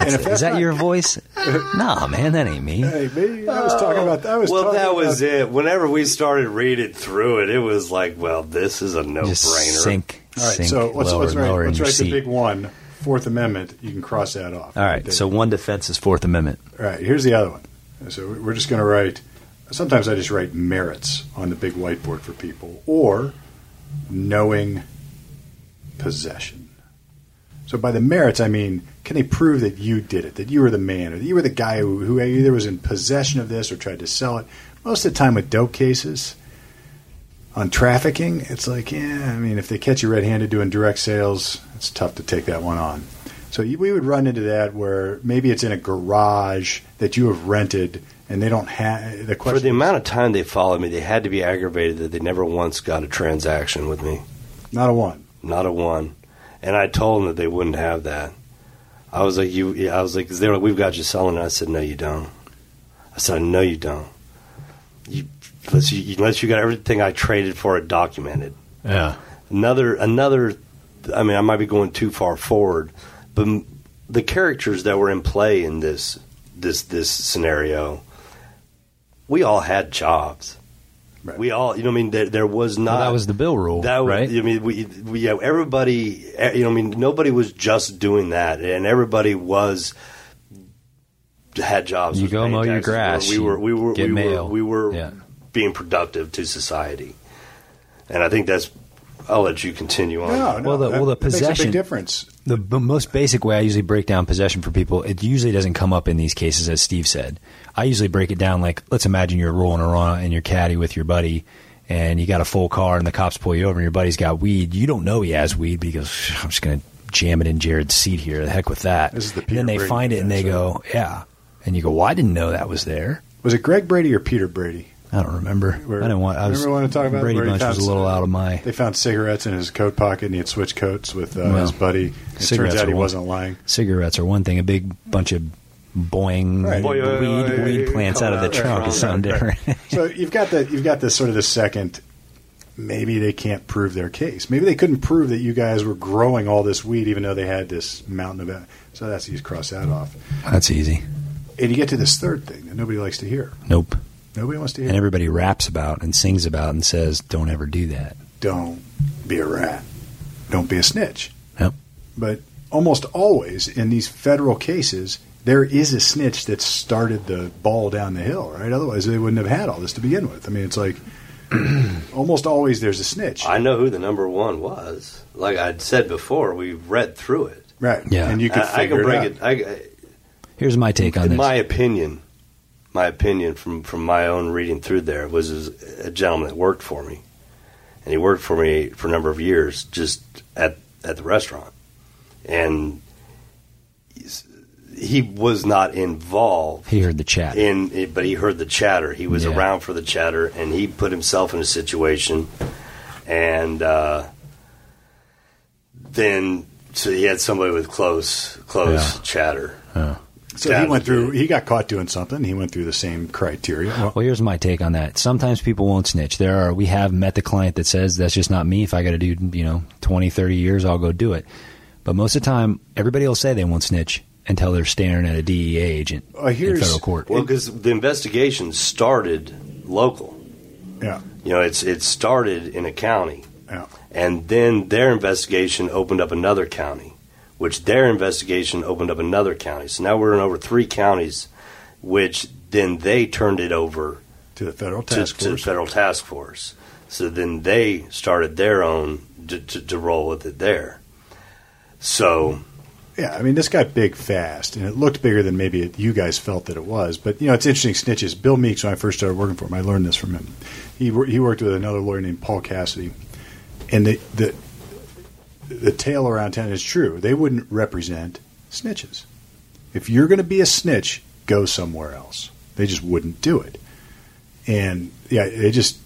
and if Is that not- your voice? <laughs> nah, man, that ain't me. Hey, me, I was talking about. that. was Well, talking that was about, it. Whenever we started reading through it, it was like, well, this is a no Just brainer. sink, All right, sink so let's, lower let's write, lower in let's write the big one, Fourth Amendment. You can cross that off. All right, so one defense is Fourth Amendment. All right, here's the other one. So we're just going to write. Sometimes I just write merits on the big whiteboard for people, or knowing possession. So by the merits, I mean, can they prove that you did it, that you were the man, or that you were the guy who, who either was in possession of this or tried to sell it? Most of the time with dope cases, on trafficking, it's like, yeah, I mean, if they catch you red-handed doing direct sales, it's tough to take that one on. So you, we would run into that where maybe it's in a garage that you have rented, and they don't have the question. For the amount of time they followed me, they had to be aggravated that they never once got a transaction with me. not a one. Not a one. And I told them that they wouldn't have that. I was like, you. I was like, they were like, we've got you selling it. I said, no, you don't. I said, no, you don't. You, unless you, unless you got everything I traded for it documented. Yeah. another another i mean i might be going too far forward but m- the characters that were in play in this this this scenario we all had jobs Right. we all you know i mean there, there was not Well, that was the bill rule, that was, right? i mean we, we yeah, everybody you know i mean nobody was just doing that and everybody was had jobs You go paying mow your grass, we were we were you get we mail. were we were Yeah. Being productive to society and i think that's i'll let you continue on No, no. Well, the- well, the makes a possession- big difference. the b- most basic way I usually break down possession for people, it usually doesn't come up in these cases, as Steve said. I usually break it down like, let's imagine you're rolling around in your caddy with your buddy, and you got a full car, and the cops pull you over, and your buddy's got weed. You don't know he has weed, because I'm just going to jam it in Jared's seat here. The heck with that. This is the and then they Brady find it, and they thing, go, yeah. And you go, well, I didn't know that was there. Was it Greg Brady or Peter Brady? I don't remember. Where- I didn't want. I was. remember when I talked about Brady Bunch was a little out of my. They found cigarettes in his coat pocket, and he had switched coats with uh, Well, his buddy. It turns out he one- wasn't lying. Cigarettes are one thing. A big bunch of boing Right. Boy, uh, weed, uh, weed plants out of the trunk right, is something right. different. <laughs> So you've got the you've got this sort of the second. Maybe they can't prove their case. Maybe they couldn't prove that you guys were growing all this weed, even though they had this mountain of. So that's you cross that off. That's easy. And you get to this third thing that nobody likes to hear. Nope. Nobody wants to hear. And everybody raps about and sings about and says, "Don't ever do that." don't be a rat. Don't be a snitch. Yep. But almost always in these federal cases, there is a snitch that started the ball down the hill, right? Otherwise, they wouldn't have had all this to begin with. I mean, it's like <clears throat> almost always there's a snitch, I know who the number one was. Like I'd said before, we read through it. right? Yeah. and you could I, I figure can break it it. out. I, Here's my take on in this. my opinion, my opinion from from my own reading through there was a gentleman that worked for me, and he worked for me for a number of years just at at the restaurant, and he was not involved he heard the chat. in but he heard the chatter he was Yeah. around for the chatter and he put himself in a situation and uh, then so he had somebody with close close Yeah. chatter So he went through. He got caught doing something. He went through the same criteria. Well, Well, here's my take on that. Sometimes people won't snitch. There are we have met the client that says that's just not me. If I got to do, you know, 20, 30 years, I'll go do it. But most of the time, everybody will say they won't snitch until they're staring at a DEA agent Uh, in here's- federal court. well because the investigation started local yeah, you know it's it started in a county yeah. and then their investigation opened up another county, which their investigation opened up another county. So now we're in over three counties, which then they turned it over To the federal to, task to the force. federal task force. So then they started their own to, to, to roll with it there. So Yeah, I mean, this got big fast, and it looked bigger than maybe it, you guys felt that it was. But you know, it's interesting. Snitches. Bill Meeks, when I first started working for him, I learned this from him. He he worked with another lawyer named Paul Cassidy, and the the the tale around town is true. They wouldn't represent snitches. If you're going to be a snitch, go somewhere else. They just wouldn't do it. And yeah, they just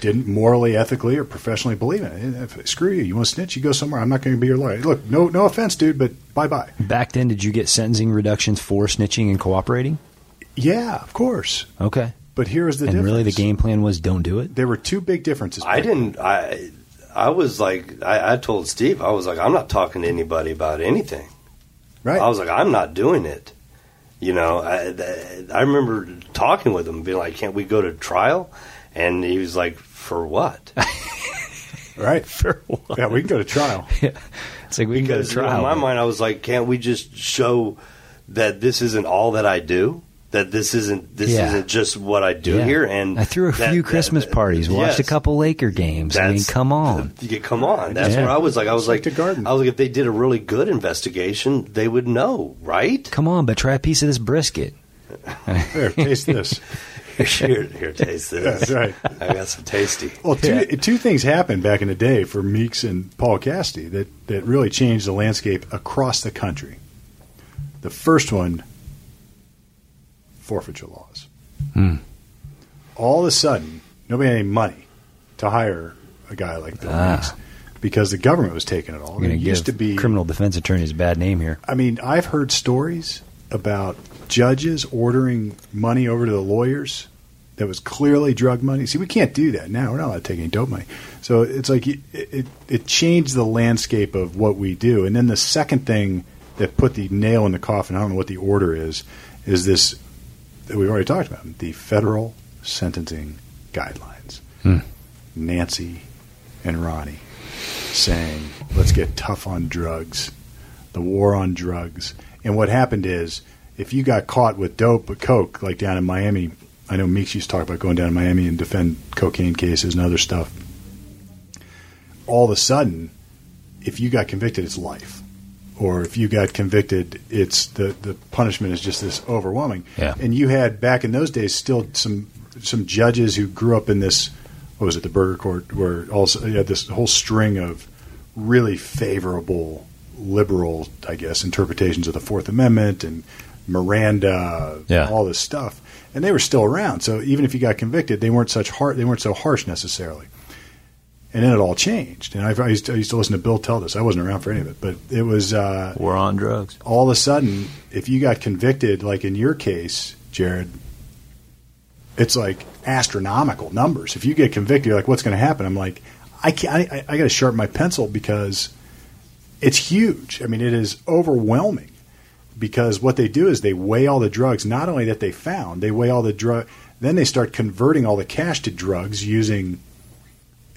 didn't morally, ethically, or professionally believe in it. If- Screw you. You want to snitch? You go somewhere. I'm not going to be your lawyer. Look, no, no offense, dude, but bye bye. Back then, did you get sentencing reductions for snitching and cooperating? Yeah, of course. Okay. But here is the and difference. really, the game plan was don't do it. There were two big differences. I didn't. I I was like, I, I told Steve, I was like, I'm not talking to anybody about anything. Right. I was like, I'm not doing it. You know, I, I remember talking with him, being like, "Can't we go to trial?" And he was like, "For what?" <laughs> right. <laughs> For what? Yeah, we can go to trial. Yeah. <laughs> It's like we can go to Because you know, trial. in my mind, I was like, "Can't we just show that this isn't all that I do? That this isn't this Yeah. isn't just what I do Yeah. here?" And I threw a that- few that- Christmas that- parties, watched yes. a couple Laker games. I mean, come on. Yeah, come on. That's Yeah. where I was like. I was like like, the garden. I was like, if they did a really good investigation, they would know, right? Come on, but try a piece of this brisket. <laughs> Here, taste this. <laughs> here, here, taste this. That's right. I got some tasty. Well, two, Yeah. two things happened back in the day for Meeks and Paul Cassidy that, that really changed the landscape across the country. The first one, forfeiture laws. Hmm. All of a sudden, nobody had any money to hire a guy like Bill Ah. Meeks because the government was taking it all. There to used to be criminal defense attorneys a bad name here. I mean, I've heard stories about judges ordering money over to the lawyers that was clearly drug money. See, we can't do that now. We're not allowed to take any dope money. So it's like it, it, it changed the landscape of what we do. And then the second thing that put the nail in the coffin, I don't know what the order is, is this we've already talked about the federal sentencing guidelines. Hmm. Nancy and Ronnie saying, let's get tough on drugs, the war on drugs. And what happened is, if you got caught with dope or coke, like down in Miami, I know Meeks used to talk about going down to Miami and defend cocaine cases and other stuff. All of a sudden, if you got convicted, it's life. Or if you got convicted, it's the, the punishment is just this overwhelming. Yeah. And you had back in those days still some some judges who grew up in this what was it the Burger Court where also you had this whole string of really favorable liberal I guess interpretations of the Fourth Amendment and Miranda Yeah. all this stuff and they were still around so even if you got convicted they weren't such hard they weren't so harsh necessarily and then it all changed and I've, I, used to, I used to listen to Bill tell this I wasn't around for any of it but it was uh, War on drugs. all of a sudden, if you got convicted, like in your case, Jared, it's like astronomical numbers. If you get convicted, you're like, what's going to happen? I'm like, I can't, I, I got to sharpen my pencil because it's huge. I mean, it is overwhelming because what they do is they weigh all the drugs, not only that they found, they weigh all the drug, then they start converting all the cash to drugs using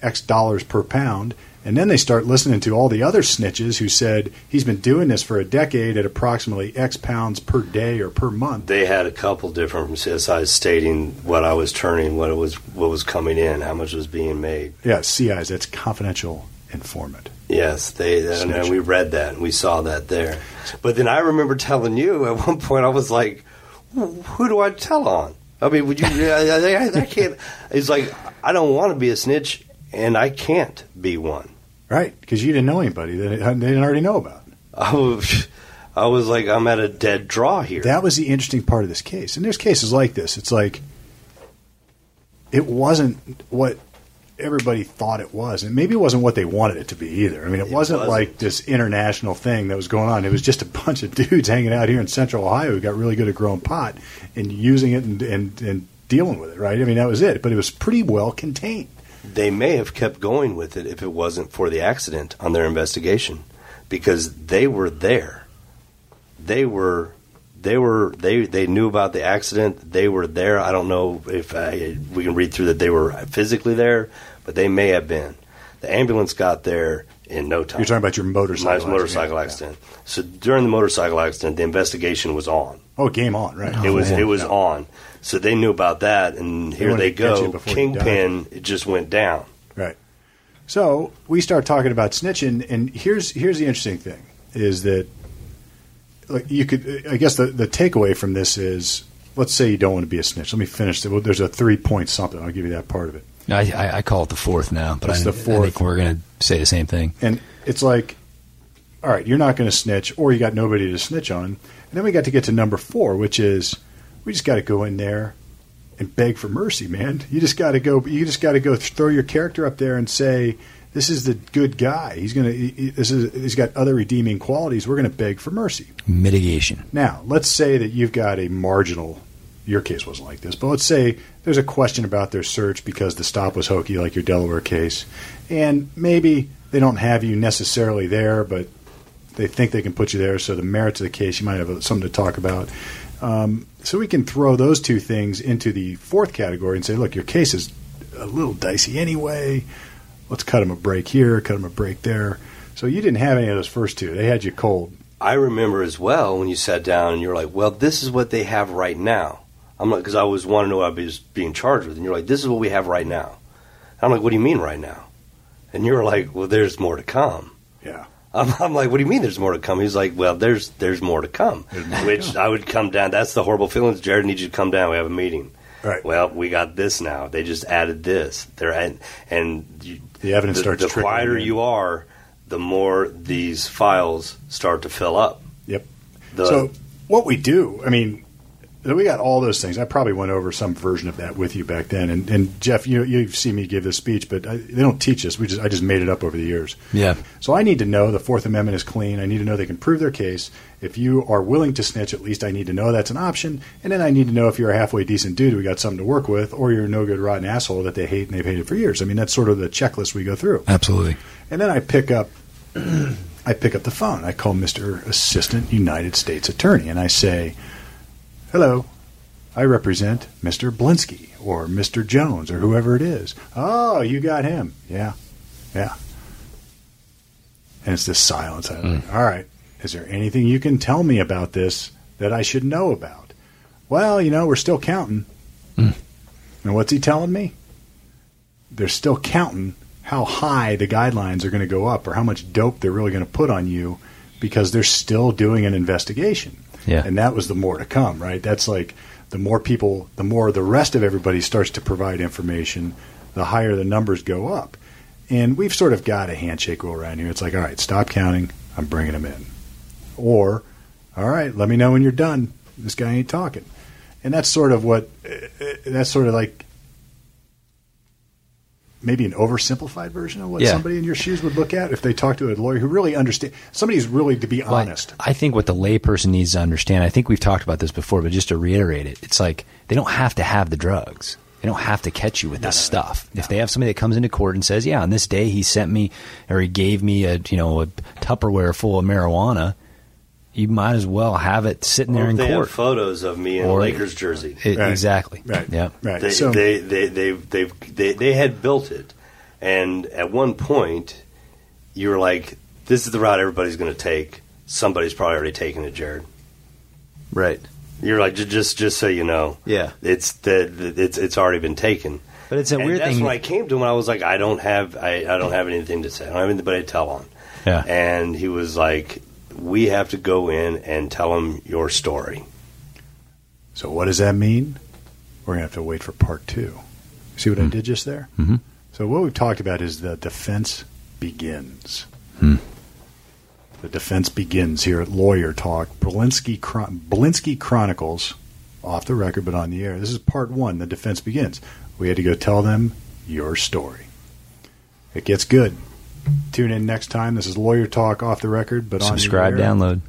X dollars per pound. And then they start listening to all the other snitches who said he's been doing this for a decade at approximately X pounds per day or per month. They had a couple different from CSIs stating what I was turning, what it was, what was coming in, how much was being made. Yeah, CIs, that's confidential informant. Yes, they and, and we read that and we saw that there. But then I remember telling you at one point I was like, "Who who do I tell on?" I mean, would you? I, I, I can't. It's like I don't want to be a snitch, and I can't be one. Right, because you didn't know anybody that they didn't already know about. I was, I was like, I'm at a dead draw here. That was the interesting part of this case. And there's cases like this. It's like it wasn't what everybody thought it was, and maybe it wasn't what they wanted it to be either. I mean, it, It wasn't, wasn't. like this international thing that was going on. It was just a bunch of <laughs> dudes hanging out here in Central Ohio who got really good at growing pot and using it and, and, and dealing with it. Right? I mean, that was it. But it was pretty well contained. They may have kept going with it if it wasn't for the accident on their investigation because they were there they were they were they they knew about the accident they were there i don't know if I, we can read through that they were physically there but they may have been the ambulance got there in no time You're talking about your motorcycle. my motorcycle accident. accident so during the motorcycle accident the investigation was on Oh, game on, right? it was oh, man. it was on so they knew about that and here wanted they to catch you go kingpin it just went down Right. So we start talking about snitching, and here's here's the interesting thing: is that like you could, I guess the the takeaway from this is, let's say you don't want to be a snitch. Let me finish. Well, there's a three point something. I'll give you that part of it. I, I, I call it the fourth now, but I, That's the I fourth. think we're going to say the same thing. And it's like, all right, you're not going to snitch, or you got nobody to snitch on. And then we got to get to number four, which is we just got to go in there and beg for mercy, man. You just got to go. You just got to go throw your character up there and say, "This is the good guy. He's gonna. He, this is. He's got other redeeming qualities. We're going to beg for mercy." Mitigation. Now, let's say that you've got a marginal your case wasn't like this, but let's say there's a question about their search because the stop was hokey, like your Delaware case, and maybe they don't have you necessarily there, but they think they can put you there. So the merits of the case, you might have something to talk about. Um, so we can throw those two things into the fourth category and say, look, your case is a little dicey anyway. Let's cut them a break here, cut them a break there. So you didn't have any of those first two. They had you cold. I remember as well when you sat down and you're like, well, this is what they have right now. I'm like, because I always want to know what I was being charged with. And you're like, this is what we have right now. I'm like, what do you mean right now? And you're like, well, there's more to come. Yeah. I'm, I'm like, what do you mean there's more to come? He's like, well, there's there's more to come. more Which to come. I would come down. That's the horrible feelings. Jared needs you to come down. We have a meeting. Right. Well, we got this now. They just added this. They're and, and you, The evidence the, starts the quieter in. you are, the more these files start to fill up. Yep. The, so what we do, I mean, we got all those things. I probably went over some version of that with you back then. And, and Jeff, you you've seen me give this speech, but I, they don't teach us. We just I just made it up over the years. Yeah. So I need to know the Fourth Amendment is clean. I need to know they can prove their case. If you are willing to snitch, at least I need to know that's an option. And then I need to know if you're a halfway decent dude, we got something to work with, or you're a no good rotten asshole that they hate and they've hated for years. I mean, that's sort of the checklist we go through. Absolutely. And then I pick up <clears throat> I pick up the phone. I call Mr. Assistant United States Attorney and I say, "Hello. I represent Mr. Blinsky or Mr. Jones or whoever it is." "Oh, you got him." "Yeah. Yeah." And it's this silence. Like, mm. "All right. Is there anything you can tell me about this that I should know about?" "Well, you know, we're still counting." Mm. And what's he telling me? They're still counting how high the guidelines are going to go up or how much dope they're really going to put on you because they're still doing an investigation. Yeah. And that was the more to come, right? That's like the more people, the more the rest of everybody starts to provide information, the higher the numbers go up. And we've sort of got a handshake rule around here. It's like, all right, stop counting. I'm bringing them in. Or, all right, let me know when you're done. This guy ain't talking. And that's sort of what, uh, uh, that's sort of like maybe an oversimplified version of what Yeah. somebody in your shoes would look at if they talk to a lawyer who really understand. Somebody who's really, to be Well, honest. I think what the layperson needs to understand, I think we've talked about this before, but just to reiterate it, it's like they don't have to have the drugs. They don't have to catch you with this stuff. If they have somebody that comes into court and says, "Yeah, on this day he sent me or he gave me a you know a Tupperware full of marijuana," you might as well have it sitting there Or in they court. have photos of me in a Or- Lakers jersey. It- Right. Exactly. Right. Yeah. Right. They, so, they, they, they, they, they, they had built it. And at one point, you were like, this is the route everybody's going to take. Somebody's probably already taken it, Jared. Right. You're like, "Ju- just just so you know. Yeah. It's the, the it's it's already been taken. But it's a and weird that's thing. That's when I came to him. I was like, I don't have I, I don't have anything to say. I don't have anybody to tell on. Yeah. And he was like, we have to go in and tell them your story. so what does that mean? We're going to have to wait for part two. See what I did just there? Mhm. So what we've talked about is the defense begins. Hmm. The defense begins here at Lawyer Talk. Belinsky, Chron- Belinsky Chronicles, off the record but on the air. This is part one. The defense begins. We had to go tell them your story. It gets good. Tune in next time. This is Lawyer Talk off the record, but Subscribe, the download.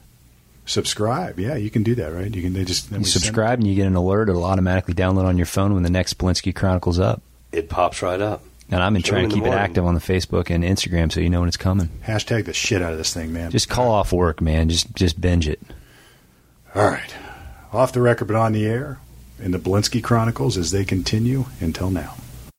Subscribe. Yeah, you can do that, right? You can. They just You subscribe and you get an alert. It'll automatically download on your phone when the next Blinsky Chronicles up. It pops right up. And I've been trying to keep it active on the Facebook and Instagram so you know when it's coming. Hashtag the shit out of this thing, man. Just call off work, man. Just just binge it. All right. Off the record, but on the air in the Belinsky Chronicles as they continue until now.